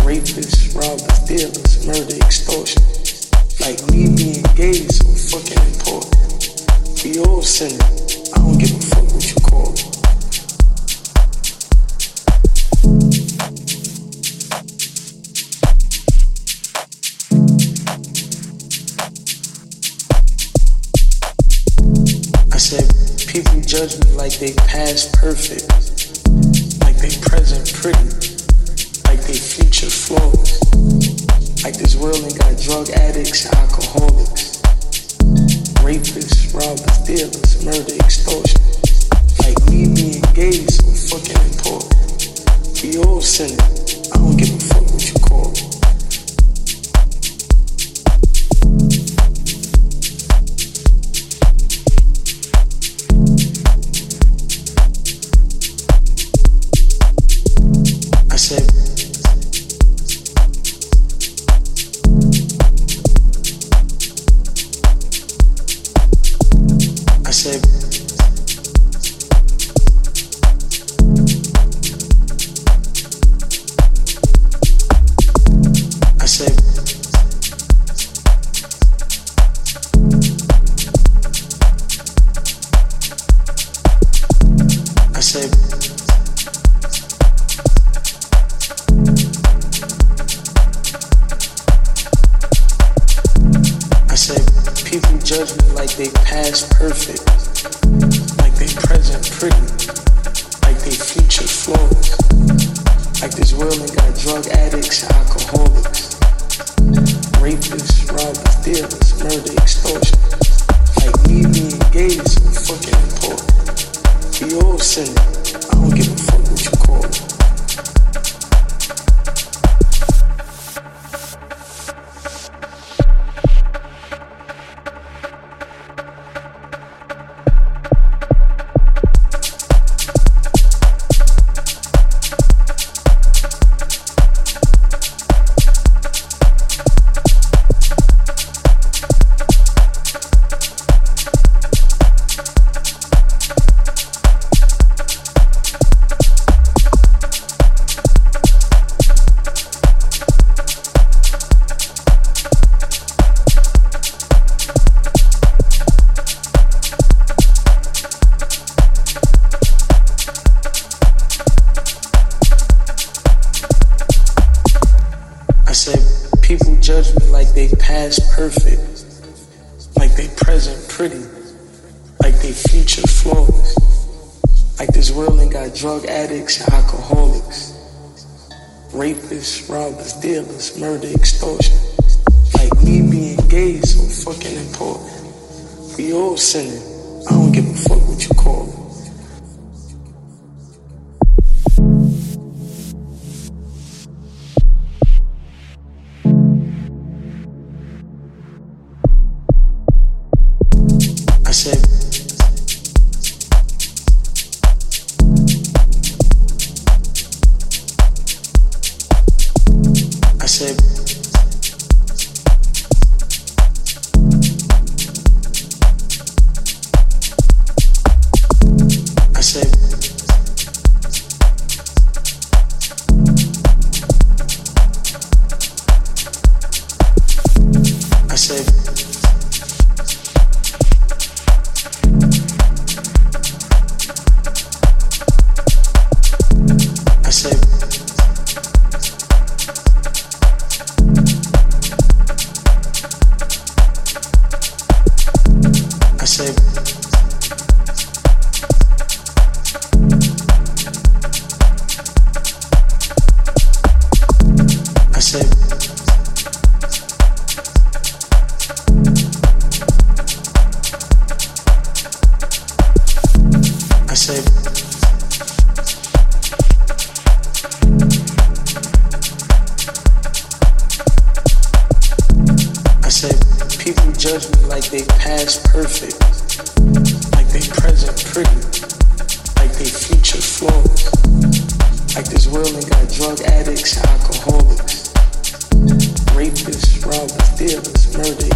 rapists, robbers, dealers, murder, extortion. Like me being gay is so fucking important. We all. I don't give a fuck what you call it. I said, people judge me like they past perfect, like they present pretty, like they future flawless. Like this world ain't got drug addicts, alcoholics, rapists, robbers, dealers, murder, extortion. Like me being gay is so fucking important. We all sinning. I don't give a fuck what you call it. People judge me like they past perfect, like they present pretty, like they future flawless. Like this world ain't got drug addicts, alcoholics, rapists, robbers, dealers, murder, extortion. Like me being gay is fucking important. We all sinning. Drug addicts, alcoholics, rapists, robbers, dealers, murder, extortion. Like me being gay is so fucking important. We all sinning. I don't give a fuck said, people judge me like they past perfect, like they present pretty, like they future flawless. Like this world ain't got drug addicts, alcoholics, rapists, robbers, dealers, murder,